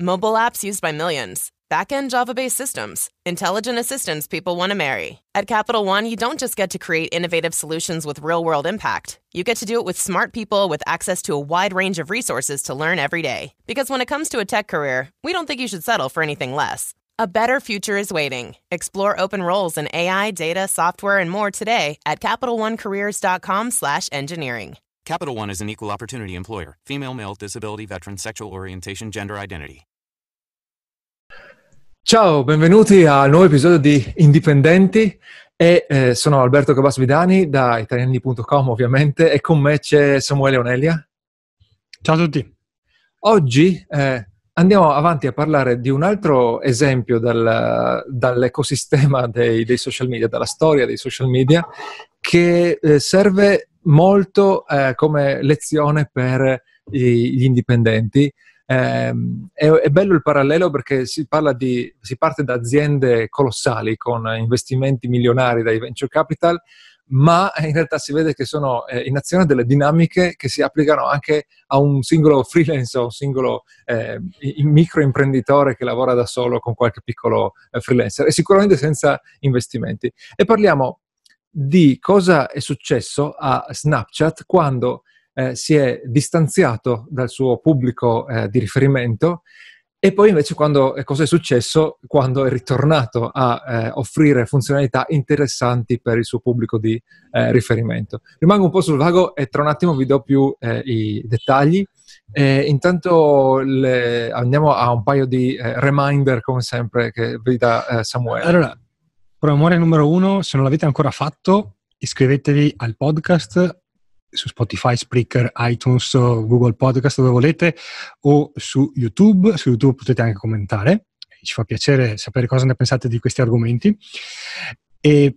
Mobile apps used by millions. Back-end Java-based systems. Intelligent assistants people want to marry. At Capital One, you don't just get to create innovative solutions with real-world impact. You get to do it with smart people with access to a wide range of resources to learn every day. Because when it comes to a tech career, we don't think you should settle for anything less. A better future is waiting. Explore open roles in AI, data, software, and more today at CapitalOneCareers.com/engineering. Capital One is an equal opportunity employer. Female, male, disability, veteran, sexual orientation, gender identity. Ciao, benvenuti al nuovo episodio di Indipendenti e eh, sono Alberto Cabasvidani da italiani.com ovviamente e con me c'è Samuele Onelia. Ciao a tutti. Oggi eh, andiamo avanti a parlare di un altro esempio dal, dall'ecosistema dei, dei, social media, dalla storia dei social media, che eh, serve molto eh, come lezione per i, gli indipendenti. Eh, è, è, bello il parallelo perché si, di, si parte da aziende colossali con investimenti milionari dai venture capital ma in realtà si vede che sono eh, in azione delle dinamiche che si applicano anche a un singolo freelance o un singolo eh, microimprenditore che lavora da solo con qualche piccolo eh, freelancer e sicuramente senza investimenti. E parliamo di cosa è successo a Snapchat quando eh, si è distanziato dal suo pubblico eh, di riferimento e poi invece quando, cosa è successo quando è ritornato a eh, offrire funzionalità interessanti per il suo pubblico di eh, riferimento. Rimango un po' sul vago e tra un attimo vi do più eh, i dettagli. intanto le, andiamo a un paio di eh, reminder, come sempre, che vi dà eh, Samuele. Allora, promuore numero uno, se non l'avete ancora fatto, iscrivetevi al podcast su Spotify, Spreaker, iTunes, Google Podcast, dove volete, o su YouTube. Su YouTube potete anche commentare. Ci fa piacere sapere cosa ne pensate di questi argomenti. E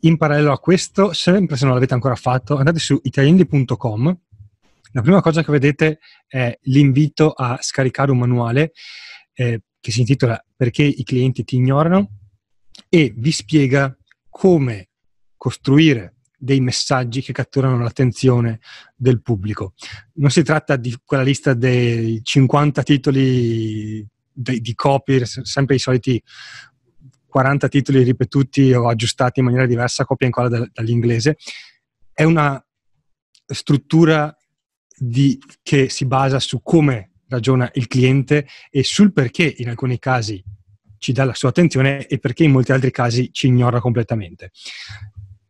in parallelo a questo, sempre se non l'avete ancora fatto, andate su italiandi.com. La prima cosa che vedete è l'invito a scaricare un manuale eh, che si intitola Perché i clienti ti ignorano e vi spiega come costruire dei messaggi che catturano l'attenzione del pubblico. Non si tratta di quella lista dei 50 titoli di, di copy, sempre i soliti 40 titoli ripetuti o aggiustati in maniera diversa, copia e incolla dall'inglese. È una struttura di, che si basa su come ragiona il cliente e sul perché in alcuni casi ci dà la sua attenzione e perché in molti altri casi ci ignora completamente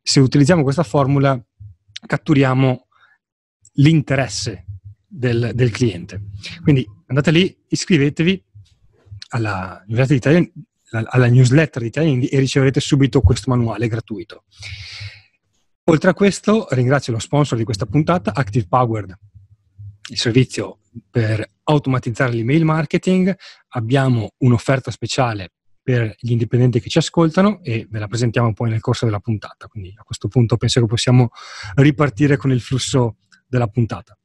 se utilizziamo questa formula catturiamo l'interesse del, del cliente. Quindi andate lì, iscrivetevi alla, alla newsletter di Italian e riceverete subito questo manuale gratuito. Oltre a questo, ringrazio lo sponsor di questa puntata, Active Powered, il servizio per automatizzare l'email marketing. Abbiamo un'offerta speciale per gli indipendenti che ci ascoltano e ve la presentiamo poi nel corso della puntata. Quindi a questo punto penso che possiamo ripartire con il flusso della puntata.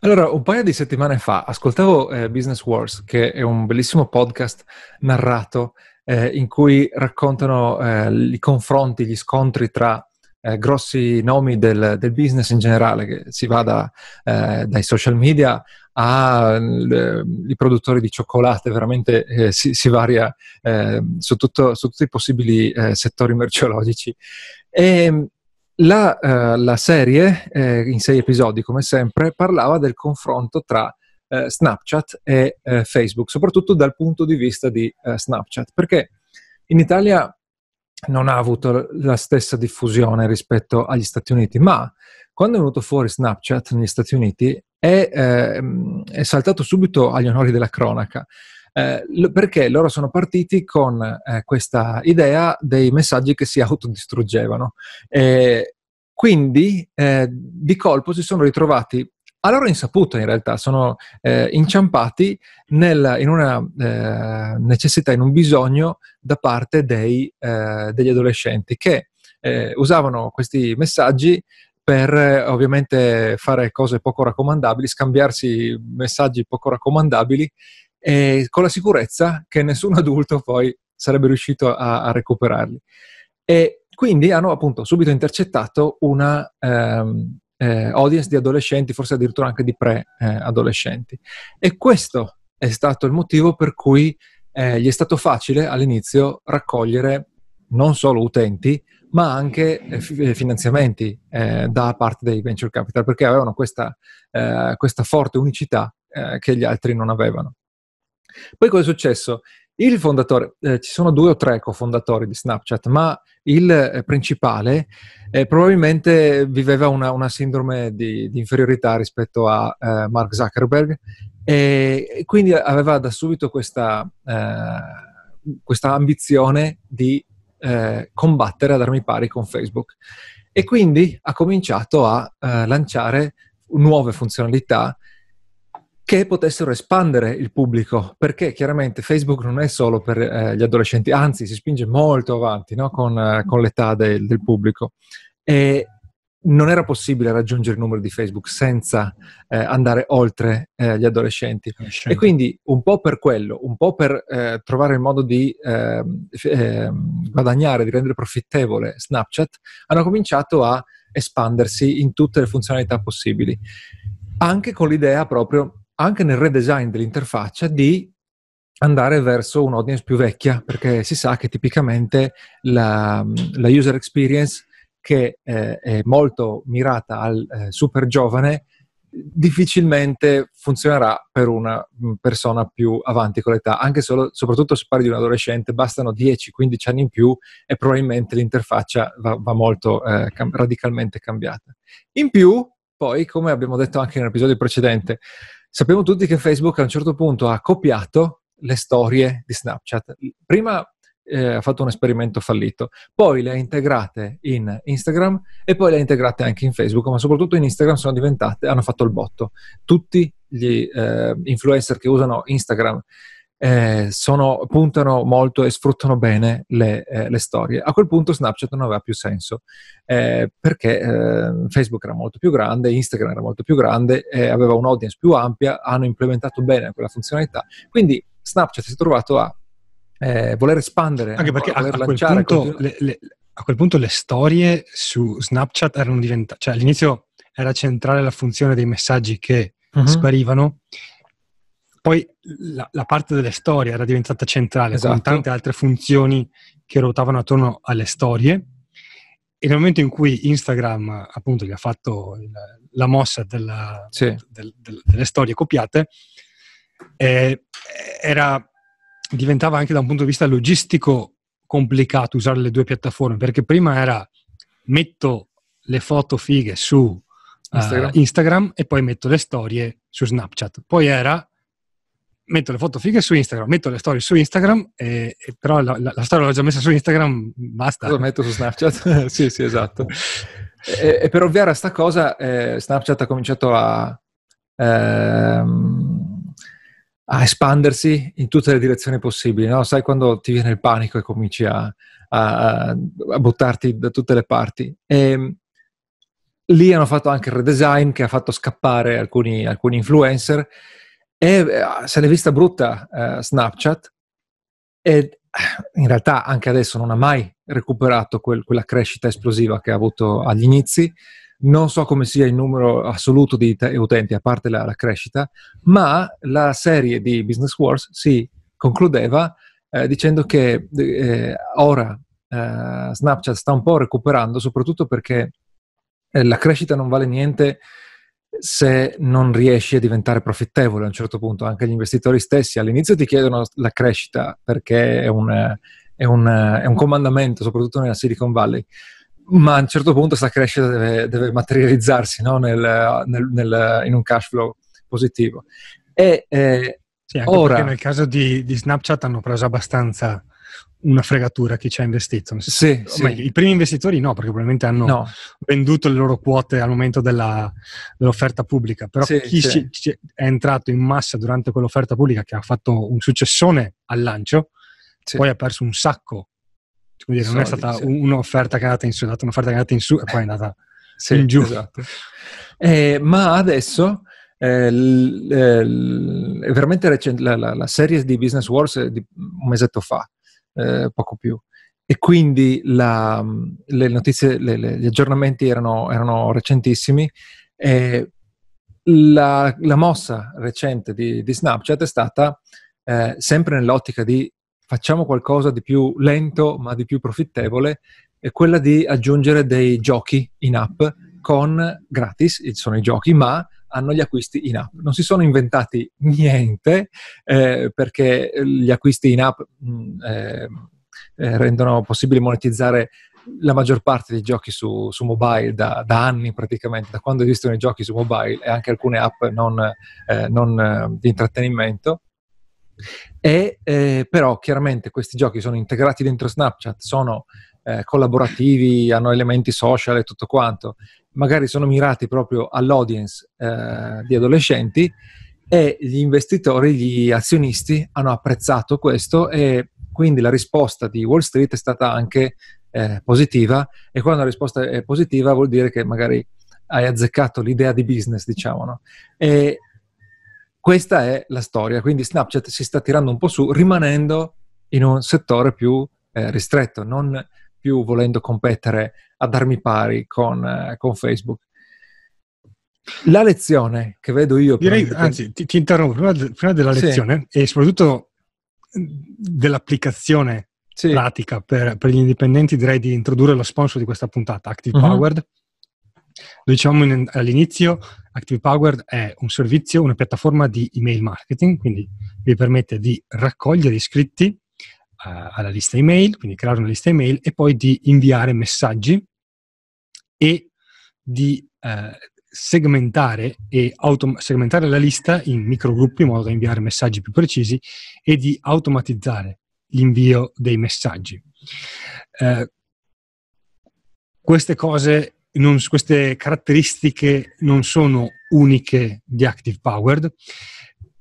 Allora, un paio di settimane fa ascoltavo eh, Business Wars, che è un bellissimo podcast narrato eh, in cui raccontano eh, i confronti, gli scontri tra eh, grossi nomi del, del, business in generale, che si va da, eh, dai social media ai produttori di cioccolate, veramente eh, si, si, varia eh, su, tutto, su, tutti i possibili eh, settori merceologici. E, la, uh, la serie, eh, in sei episodi come sempre, parlava del confronto tra Snapchat e Facebook, soprattutto dal punto di vista di Snapchat, perché in Italia non ha avuto la stessa diffusione rispetto agli Stati Uniti, ma quando è venuto fuori Snapchat negli Stati Uniti è, eh, è saltato subito agli onori della cronaca. Eh, perché loro sono partiti con eh, questa idea dei messaggi che si autodistruggevano. Eh, quindi eh, di colpo si sono ritrovati a loro insaputa in realtà, sono eh, inciampati nel, in una eh, necessità, in un bisogno da parte dei, degli adolescenti che usavano questi messaggi per ovviamente fare cose poco raccomandabili, scambiarsi messaggi poco raccomandabili e con la sicurezza che nessun adulto poi sarebbe riuscito a, a recuperarli. E quindi hanno appunto subito intercettato una, ehm, eh, audience di adolescenti, forse addirittura anche di pre-adolescenti. E questo è stato il motivo per cui eh, gli è stato facile all'inizio raccogliere non solo utenti, ma anche eh, eh, finanziamenti eh, da parte dei venture capital, perché avevano questa, eh, questa forte unicità eh, che gli altri non avevano. Poi cosa è successo? Il fondatore, eh, ci sono due o tre cofondatori di Snapchat, ma il principale probabilmente viveva una, una sindrome di, di, inferiorità rispetto a Mark Zuckerberg e quindi aveva da subito questa, questa ambizione di eh, combattere ad armi pari con Facebook. E quindi ha cominciato a eh, lanciare nuove funzionalità che potessero espandere il pubblico, perché chiaramente Facebook non è solo per eh, gli adolescenti, anzi si spinge molto avanti no? con, eh, con, l'età del, del pubblico. E non era possibile raggiungere il numero di Facebook senza eh, andare oltre eh, gli adolescenti. E quindi un po' per quello, un po' per eh, trovare il modo di ehm, ehm, guadagnare, di rendere profittevole Snapchat, hanno cominciato a espandersi in tutte le funzionalità possibili. Anche con l'idea proprio, anche nel redesign dell'interfaccia, di andare verso un'audience più vecchia, perché si sa che tipicamente la, la user experience che eh, è molto mirata al eh, super giovane, difficilmente funzionerà per una mm, persona più avanti con l'età, anche solo, soprattutto se parli di un adolescente, bastano 10-15 anni in più e probabilmente l'interfaccia va, va molto eh, cam- radicalmente cambiata. In più, poi, come abbiamo detto anche nell'episodio precedente, sappiamo tutti che Facebook a un certo punto ha copiato le storie di Snapchat. Prima eh, ha fatto un esperimento fallito. Poi le ha integrate in Instagram e poi le ha integrate anche in Facebook, ma soprattutto in Instagram sono diventate, hanno fatto il botto. Tutti gli eh, influencer che usano Instagram eh, sono, puntano molto e sfruttano bene le, eh, le, storie. A quel punto Snapchat non aveva più senso eh, perché eh, Facebook era molto più grande, Instagram era molto più grande, aveva un'audience più ampia, hanno implementato bene quella funzionalità. Quindi Snapchat si è trovato a eh, voler espandere. Anche perché a, a, quel punto, le, le, a, quel punto, le, storie su Snapchat erano diventate, cioè all'inizio era centrale la funzione dei messaggi che uh-huh. sparivano, poi la, la, parte delle storie era diventata centrale esatto. con tante altre funzioni che ruotavano attorno alle storie. E nel momento in cui Instagram appunto gli ha fatto il, la mossa della, sì. del, del, delle storie copiate, eh, era diventava anche da un punto di vista logistico complicato usare le due piattaforme, perché prima era metto le foto fighe su Instagram, uh, Instagram e poi metto le storie su Snapchat. Poi era metto le foto fighe su Instagram, metto le storie su Instagram, e, e però la, la, la, storia l'ho già messa su Instagram, basta. Lo metto su Snapchat? sì, sì, esatto. e, e, per ovviare a questa cosa, eh, Snapchat ha cominciato a... Ehm, a espandersi in tutte le direzioni possibili. No? Sai quando ti viene il panico e cominci a, a, a buttarti da tutte le parti. E, ehm, lì hanno fatto anche il redesign che ha fatto scappare alcuni, alcuni influencer e eh, se l'è vista brutta uh, Snapchat e in realtà anche adesso non ha mai recuperato quel, quella crescita esplosiva che ha avuto agli inizi non so come sia il numero assoluto di te- utenti, a parte la, la, crescita, ma la serie di Business Wars si concludeva eh, dicendo che eh, ora eh, Snapchat sta un po' recuperando, soprattutto perché eh, la crescita non vale niente se non riesci a diventare profittevole a un certo punto. Anche gli investitori stessi all'inizio ti chiedono la crescita perché è un, è un, è un comandamento, soprattutto nella Silicon Valley ma a un certo punto questa crescita deve, deve materializzarsi no? nel, nel, nel, in un cash flow positivo. E, eh, sì, anche ora, perché nel caso di, di, Snapchat hanno preso abbastanza una fregatura chi ci ha investito. Sì, sì. Meglio, I primi investitori no, perché probabilmente hanno no. venduto le loro quote al momento della, dell'offerta pubblica, però sì, chi ci, ci è entrato in massa durante quell'offerta pubblica che ha fatto un successone al lancio, poi ha perso un sacco quindi non soldi, è stata sì. un'offerta che è andata in su, è stata un'offerta che è andata in su e poi è andata sì, in giù. Esatto. Eh, ma adesso eh, l, l, è veramente recente, la, la, la, serie di Business Wars è di un mesetto fa, eh, poco più. E quindi la, le notizie, le, le, gli aggiornamenti erano, erano recentissimi. La, la, mossa recente di, di, Snapchat è stata eh, sempre nell'ottica di facciamo qualcosa di più lento ma di più profittevole, è quella di aggiungere dei giochi in app con gratis, sono i giochi, ma hanno gli acquisti in app. Non si sono inventati niente eh, perché gli acquisti in app mh, mm, eh, eh, rendono possibile monetizzare la maggior parte dei giochi su, su mobile da, da, anni praticamente, da quando esistono i giochi su mobile e anche alcune app non, eh, non eh, di intrattenimento. E, eh, però chiaramente questi giochi sono integrati dentro Snapchat, sono eh, collaborativi, hanno elementi social e tutto quanto, magari sono mirati proprio all'audience eh, di adolescenti e gli investitori, gli azionisti hanno apprezzato questo e quindi la risposta di Wall Street è stata anche eh, positiva e quando la risposta è positiva vuol dire che magari hai azzeccato l'idea di business, diciamo, no? E questa è la storia, quindi Snapchat si sta tirando un po' su rimanendo in un settore più eh, ristretto, non più volendo competere ad armi pari con, eh, con Facebook. La lezione che vedo io... Direi, anzi, ti, ti interrompo, prima, de, prima della lezione sì. e soprattutto dell'applicazione sì. pratica per, per, gli indipendenti, direi di introdurre lo sponsor di questa puntata, Active uh-huh. Powered. Lo diciamo in, all'inizio, Active Powered è un servizio, una piattaforma di email marketing, quindi vi permette di raccogliere iscritti uh, alla lista email, quindi creare una lista email e poi di inviare messaggi e di uh, segmentare, e autom- segmentare la lista in microgruppi in modo da inviare messaggi più precisi e di automatizzare l'invio dei messaggi. Eh, queste cose, non, queste caratteristiche non sono uniche di Active Powered,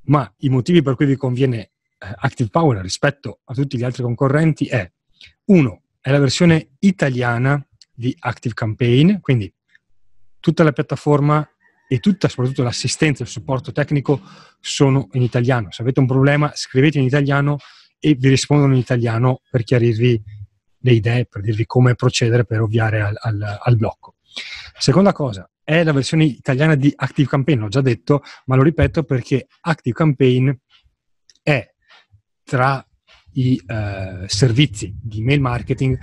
ma i motivi per cui vi conviene eh, Active Power rispetto a tutti gli altri concorrenti è uno, è la versione italiana di Active Campaign, quindi tutta la piattaforma e tutta, soprattutto l'assistenza e il supporto tecnico sono in italiano. Se avete un problema, scrivete in italiano e vi rispondono in italiano per chiarirvi le idee, per dirvi come procedere per ovviare al, al, al blocco. Seconda cosa, è la versione italiana di Active Campaign, l'ho già detto, ma lo ripeto perché Active Campaign è tra i eh, servizi di mail marketing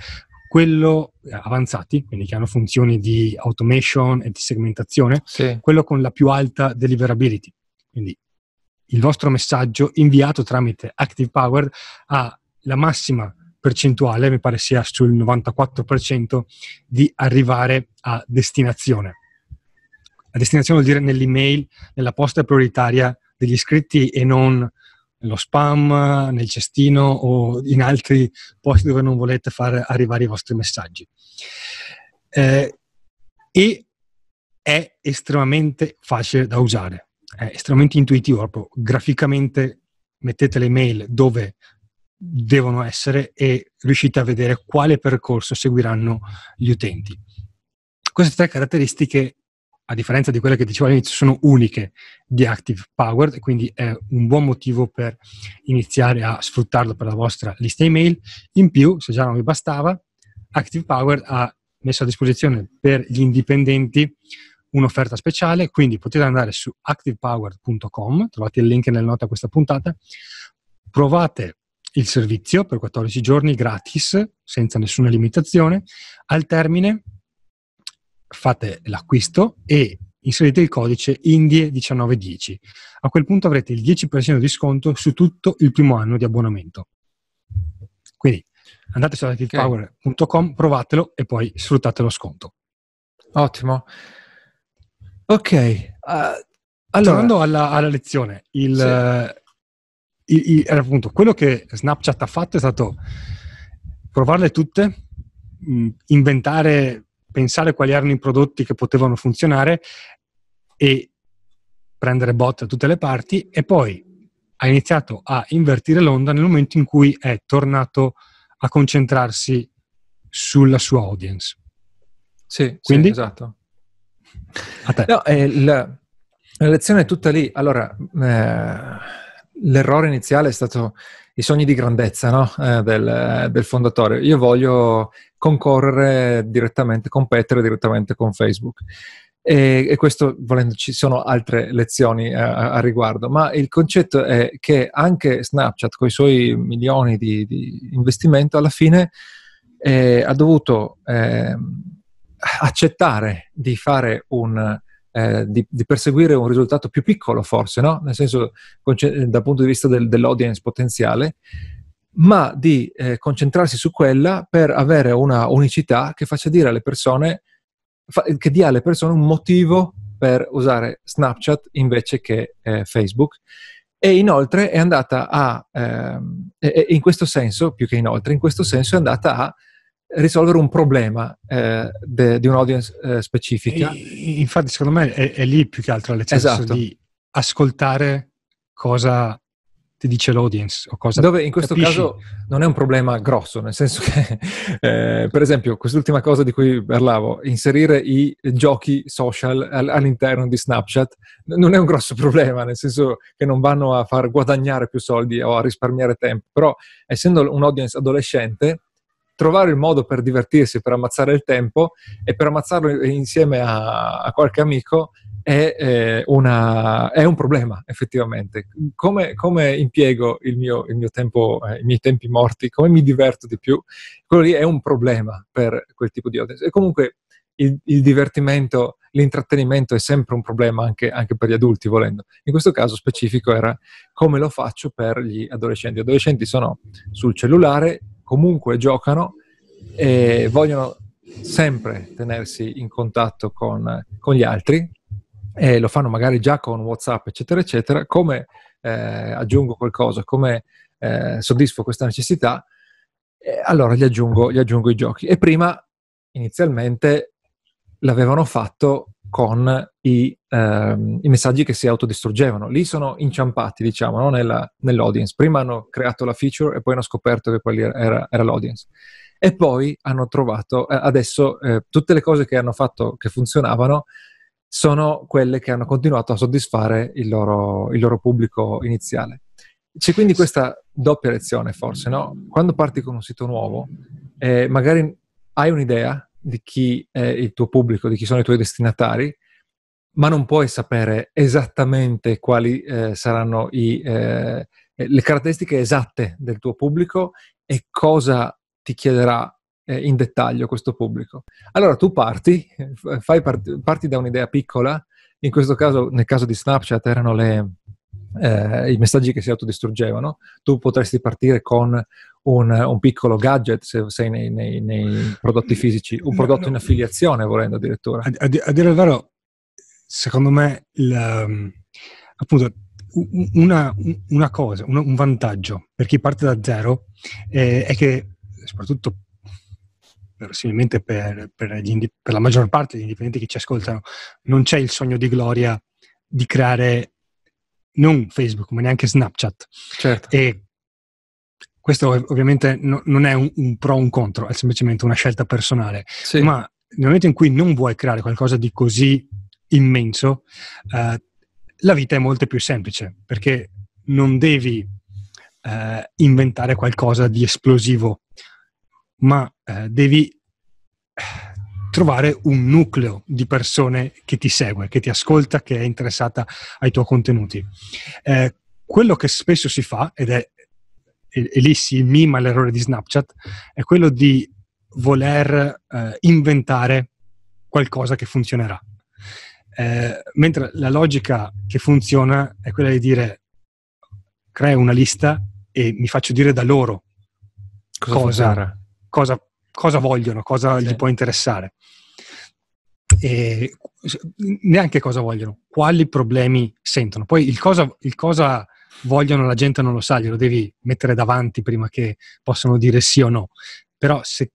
quello eh, avanzati, quindi che hanno funzioni di automation e di segmentazione, sì. quello con la più alta deliverability. Quindi il vostro messaggio inviato tramite Active Power ha la massima percentuale, mi pare sia sul 94%, di arrivare a destinazione. A destinazione vuol dire nell'email, nella posta prioritaria degli iscritti e non nello spam, nel cestino o in altri posti dove non volete far arrivare i vostri messaggi. Eh, e è estremamente facile da usare è estremamente intuitivo, proprio graficamente mettete le mail dove devono essere e riuscite a vedere quale percorso seguiranno gli utenti. Queste tre caratteristiche, a differenza di quelle che dicevo all'inizio, sono uniche di Active Powered quindi è un buon motivo per iniziare a sfruttarlo per la vostra lista email. In più, se già non vi bastava, Active Powered ha messo a disposizione per gli indipendenti un'offerta speciale, quindi potete andare su activepower.com, trovate il link nelle note a questa puntata, provate il servizio per 14 giorni gratis, senza nessuna limitazione, al termine fate l'acquisto e inserite il codice INDIE1910. A quel punto avrete il 10% di sconto su tutto il primo anno di abbonamento. Quindi andate su activepower.com, provatelo e poi sfruttate lo sconto. Ottimo. Ok, uh, allora. tornando alla, alla lezione, il, sì. Il, il, appunto, quello che Snapchat ha fatto è stato provarle tutte, mh, mm, inventare, pensare quali erano i prodotti che potevano funzionare e prendere bot da tutte le parti e poi ha iniziato a invertire l'onda nel momento in cui è tornato a concentrarsi sulla sua audience. Sì, Quindi, sì, esatto. No, eh, la, la, lezione è tutta lì. Allora, eh, l'errore iniziale è stato i sogni di grandezza no? eh, del, del, fondatore. Io voglio concorrere direttamente, competere direttamente con Facebook. E, e questo, volendo, ci sono altre lezioni a, a, riguardo, ma il concetto è che anche Snapchat, con i suoi milioni di, di investimento, alla fine eh, ha dovuto eh, accettare di fare un, eh, di, di, perseguire un risultato più piccolo, forse, no? Nel senso, dal punto di vista del, dell'audience potenziale, ma di eh, concentrarsi su quella per avere una unicità che faccia dire alle persone, fa, che dia alle persone un motivo per usare Snapchat invece che eh, Facebook. E inoltre è andata a, ehm, in questo senso, più che inoltre, in questo senso è andata a risolvere un problema eh, de, di un'audience eh, specifica. E, infatti, secondo me è, è, lì più che altro la lezione esatto. di ascoltare cosa ti dice l'audience o cosa dove in questo capisci. caso non è un problema grosso nel senso che eh, per esempio quest'ultima cosa di cui parlavo inserire i giochi social all'interno di Snapchat non è un grosso problema nel senso che non vanno a far guadagnare più soldi o a risparmiare tempo però essendo un audience adolescente trovare il modo per divertirsi, per ammazzare il tempo e per ammazzarlo insieme a, a qualche amico è, eh, una, è, un problema effettivamente. Come, come impiego il mio, il mio tempo, eh, i miei tempi morti, come mi diverto di più, quello lì è un problema per quel tipo di audience. E comunque il, il divertimento, l'intrattenimento è sempre un problema anche, anche, per gli adulti, volendo. In questo caso specifico era come lo faccio per gli adolescenti. Gli adolescenti sono sul cellulare, comunque giocano e vogliono sempre tenersi in contatto con, con gli altri e lo fanno magari già con WhatsApp, eccetera, eccetera. Come eh, aggiungo qualcosa, come eh, soddisfo questa necessità, eh, allora gli aggiungo, gli aggiungo i giochi. E prima, inizialmente, l'avevano fatto con i, ehm, i, messaggi che si autodistruggevano. Lì sono inciampati, diciamo, no? Nella, nell'audience. Prima hanno creato la feature e poi hanno scoperto che quelli era, era l'audience. E poi hanno trovato, eh, adesso eh, tutte le cose che hanno fatto che funzionavano sono quelle che hanno continuato a soddisfare il loro, il loro pubblico iniziale. C'è quindi questa doppia lezione, forse, no? Quando parti con un sito nuovo, eh, magari hai un'idea di chi è il tuo pubblico, di chi sono i tuoi destinatari, ma non puoi sapere esattamente quali eh, saranno i, eh, le caratteristiche esatte del tuo pubblico e cosa ti chiederà eh, in dettaglio questo pubblico. Allora tu parti, part- parti da un'idea piccola, in questo caso, nel caso di Snapchat, erano le, eh, i messaggi che si autodistruggevano, tu potresti partire con un, un piccolo gadget se sei nei, nei, nei prodotti fisici, un prodotto no, no. in affiliazione volendo addirittura. A, a, a, dire il vero, secondo me, il, appunto, una, una cosa, un, un, vantaggio per chi parte da zero eh, è che, soprattutto verosimilmente per, per, indi- per la maggior parte degli indipendenti che ci ascoltano, non c'è il sogno di gloria di creare non Facebook, ma neanche Snapchat. Certo. E questo ovviamente no, non è un, un, pro o un contro, è semplicemente una scelta personale. Sì. Ma nel momento in cui non vuoi creare qualcosa di così immenso, eh, la vita è molto più semplice perché non devi eh, inventare qualcosa di esplosivo, ma eh, devi trovare un nucleo di persone che ti segue, che ti ascolta, che è interessata ai tuoi contenuti. Eh, quello che spesso si fa, ed è e, e lì si mima l'errore di Snapchat, è quello di voler eh, inventare qualcosa che funzionerà. Eh, mentre la logica che funziona è quella di dire creo una lista e mi faccio dire da loro cosa, cosa, cosa vogliono, cosa sì. gli può interessare. E neanche cosa vogliono, quali problemi sentono. Poi il cosa, il cosa vogliono la gente non lo sa, glielo devi mettere davanti prima che possano dire sì o no. Però se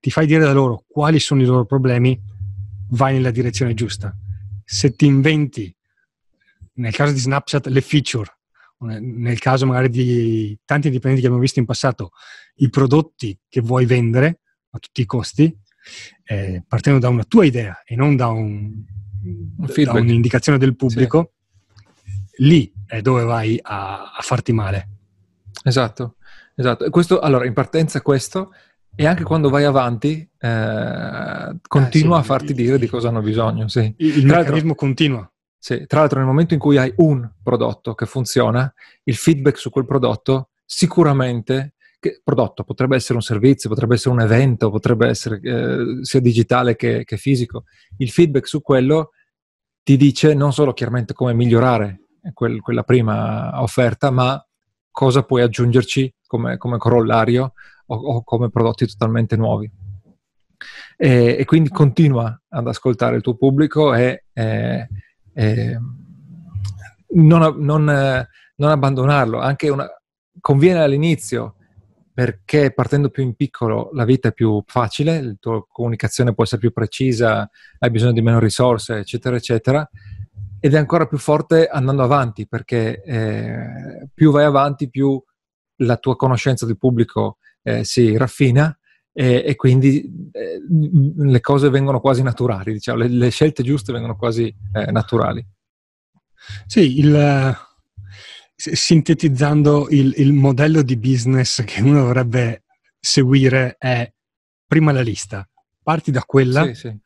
ti fai dire da loro quali sono i loro problemi, vai nella direzione giusta. Se ti inventi, nel caso di Snapchat, le feature, nel caso magari di tanti indipendenti che abbiamo visto in passato, i prodotti che vuoi vendere a tutti i costi, eh, partendo da una tua idea e non da, un, da un'indicazione del pubblico, sì. lì è dove vai a, a farti male. Esatto, esatto. Questo, allora, in partenza questo e anche quando vai avanti eh, continua sì, a farti il- dire di cosa hanno bisogno. Sì. Il, il meccanismo continua. Sì, tra l'altro nel momento in cui hai un prodotto che funziona, il feedback su quel prodotto sicuramente, che prodotto potrebbe essere un servizio, potrebbe essere un evento, potrebbe essere eh, sia digitale che, che fisico, il feedback su quello ti dice non solo chiaramente come migliorare quel- quella prima offerta, ma cosa puoi aggiungerci come, come corollario o, o come prodotti totalmente nuovi. E, e quindi continua ad ascoltare il tuo pubblico e, e- e non, non, non abbandonarlo. Anche una, conviene all'inizio perché partendo più in piccolo la vita è più facile, la tua comunicazione può essere più precisa, hai bisogno di meno risorse, eccetera, eccetera. Ed è ancora più forte andando avanti perché eh, più vai avanti, più la tua conoscenza del pubblico eh, si raffina e, e quindi eh, le cose vengono quasi naturali, diciamo, le, le scelte giuste vengono quasi eh, naturali. Sì, il, sintetizzando il, il modello di business che uno dovrebbe seguire è prima la lista, parti da quella Sì, sì.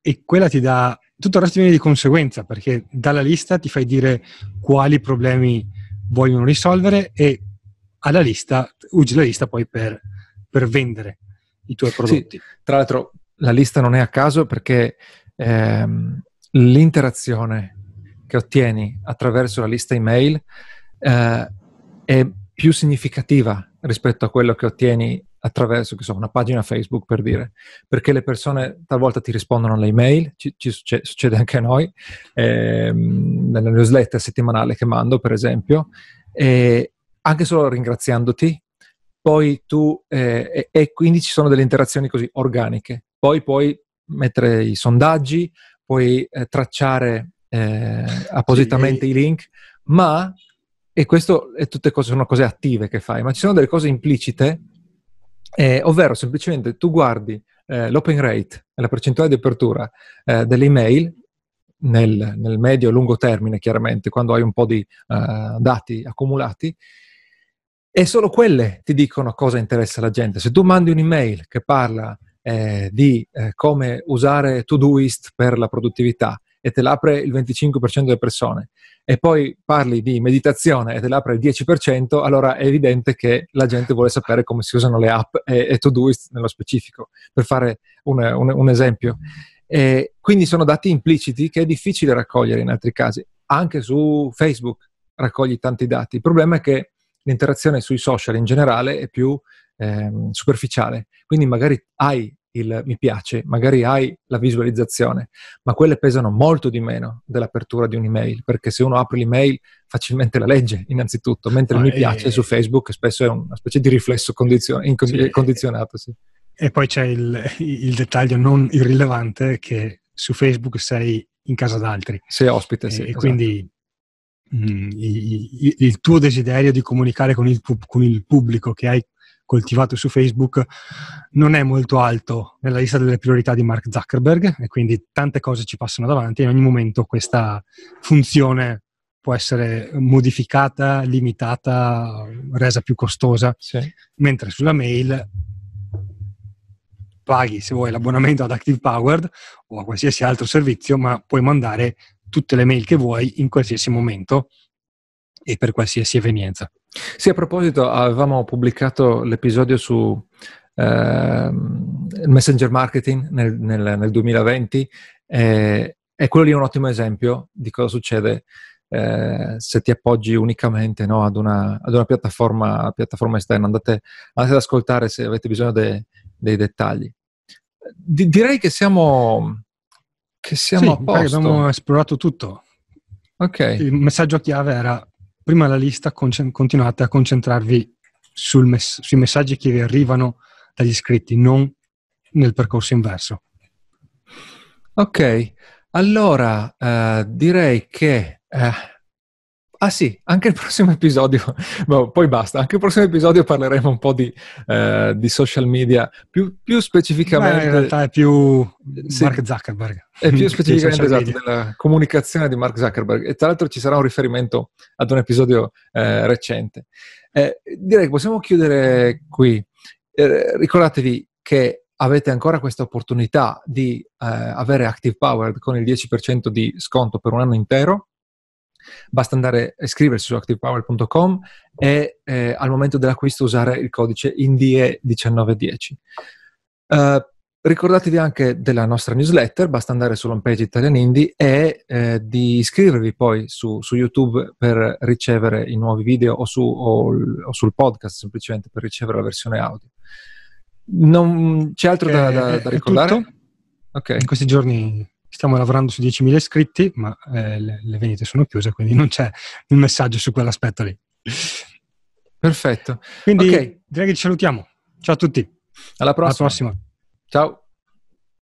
E quella ti dà tutto il resto viene di conseguenza perché dalla lista ti fai dire quali problemi vogliono risolvere e alla lista usi la lista poi per, per vendere i tuoi prodotti. Tra l'altro la lista non è a caso perché ehm, l'interazione che ottieni attraverso la lista email eh, è più significativa rispetto a quello che ottieni attraverso che so, una pagina Facebook per dire, perché le persone talvolta ti rispondono alle email, ci, ci succede, succede anche a noi, ehm, nella newsletter settimanale che mando per esempio, e anche solo ringraziandoti, poi tu, eh, e, e quindi ci sono delle interazioni così organiche, poi puoi mettere i sondaggi, puoi eh, tracciare eh, appositamente Sì. i link, ma, e questo è tutte cose, sono cose attive che fai, ma ci sono delle cose implicite, eh, ovvero semplicemente tu guardi eh, l'open rate, la percentuale di apertura eh, delle email nel, nel medio e lungo termine, chiaramente, quando hai un po' di eh, dati accumulati, e solo quelle ti dicono cosa interessa la gente. Se tu mandi un'email che parla eh, di eh, come usare Todoist per la produttività e te l'apre il 25% delle persone e poi parli di meditazione e te l'apre il 10%, allora è evidente che la gente vuole sapere come si usano le app e, e Todoist nello specifico, per fare un, un, un esempio. E quindi sono dati impliciti che è difficile raccogliere in altri casi. Anche su Facebook raccogli tanti dati. Il problema è che l'interazione sui social in generale è più ehm, superficiale. Quindi magari hai il mi piace, magari hai la visualizzazione, ma quelle pesano molto di meno dell'apertura di un'email, perché se uno apre l'email facilmente la legge innanzitutto, mentre il No, mi piace e- su Facebook spesso è una specie di riflesso condizio- incon- Sì. condizionato. Sì. E poi c'è il, il dettaglio non irrilevante che su Facebook sei in casa d'altri. Se ospite, e sì. e esatto. quindi mm, i- i- il tuo desiderio di comunicare con il, con il pubblico che hai coltivato su Facebook non è molto alto nella lista delle priorità di Mark Zuckerberg e quindi tante cose ci passano davanti e in ogni momento questa funzione può essere modificata, limitata, resa più costosa, Sì. mentre sulla mail paghi se vuoi l'abbonamento ad Active Powered o a qualsiasi altro servizio, ma puoi mandare tutte le mail che vuoi in qualsiasi momento e per qualsiasi evenienza. Sì, a proposito, avevamo pubblicato l'episodio su il messenger marketing nel, nel- nel 2020 eh, e quello lì è un ottimo esempio di cosa succede eh, se ti appoggi unicamente no, ad, una, ad una piattaforma, piattaforma esterna. Andate, andate ad ascoltare se avete bisogno de- dei dettagli. Di- direi che siamo, che siamo Sì, a posto. abbiamo esplorato tutto. Ok. Il messaggio chiave era prima la lista, continuate a concentrarvi mess- sui messaggi che vi arrivano dagli iscritti, non nel percorso inverso. Ok, allora eh, direi che... eh, ah sì, anche il prossimo episodio, boh, poi basta, anche il prossimo episodio parleremo un po' di, eh, di social media, più, più Beh, specificamente... in realtà è più Sì. Mark Zuckerberg. È più specificamente esatto, della comunicazione di Mark Zuckerberg e tra l'altro ci sarà un riferimento ad un episodio eh, recente. Eh, direi che possiamo chiudere qui. eh, ricordatevi che avete ancora questa opportunità di eh, avere Active Powered con il 10% di sconto per un anno intero. Basta andare a iscriversi su activepower.com e eh, al momento dell'acquisto usare il codice INDIE1910. Uh, eh, ricordatevi anche della nostra newsletter, basta andare sull'home page Italian Indie e eh, di iscrivervi poi su, su, YouTube per ricevere i nuovi video o, su, o, o sul podcast semplicemente per ricevere la versione audio. Non c'è altro da, da, da ricordare? Okay. In questi giorni stiamo lavorando su 10.000 iscritti, ma eh, le, le vendite sono chiuse, quindi non c'è il messaggio su quell'aspetto lì. Perfetto. Quindi okay. direi che ci salutiamo. Ciao a tutti. Alla prossima. Alla prossima. Ciao.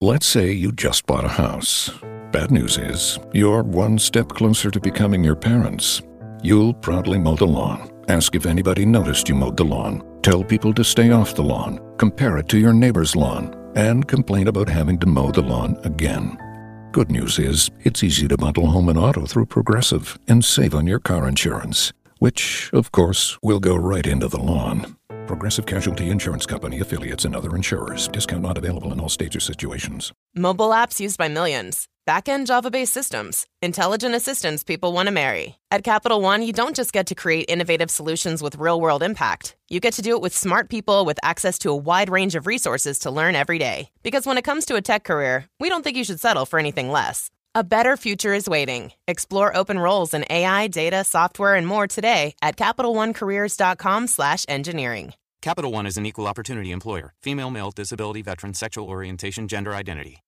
Let's say you just bought a house. Bad news is, you're one step closer to becoming your parents. You'll proudly mow the lawn. Ask if anybody noticed you mowed the lawn. Tell people to stay off the lawn. Compare it to your neighbor's lawn. And complain about having to mow the lawn again. Good news is, it's easy to bundle home and auto through Progressive and save on your car insurance, which, of course, will go right into the lawn. Progressive Casualty Insurance Company affiliates and other insurers. Discount not available in all states or situations. Mobile apps used by millions. Backend Java based systems. Intelligent assistants people want to marry. At Capital One, you don't just get to create innovative solutions with real world impact. You get to do it with smart people with access to a wide range of resources to learn every day. Because when it comes to a tech career, we don't think you should settle for anything less. A better future is waiting. Explore open roles in AI, data, software, and more today at CapitalOneCareers.com/engineering. Capital One is an equal opportunity employer. Female, male, disability, veteran, sexual orientation, gender identity.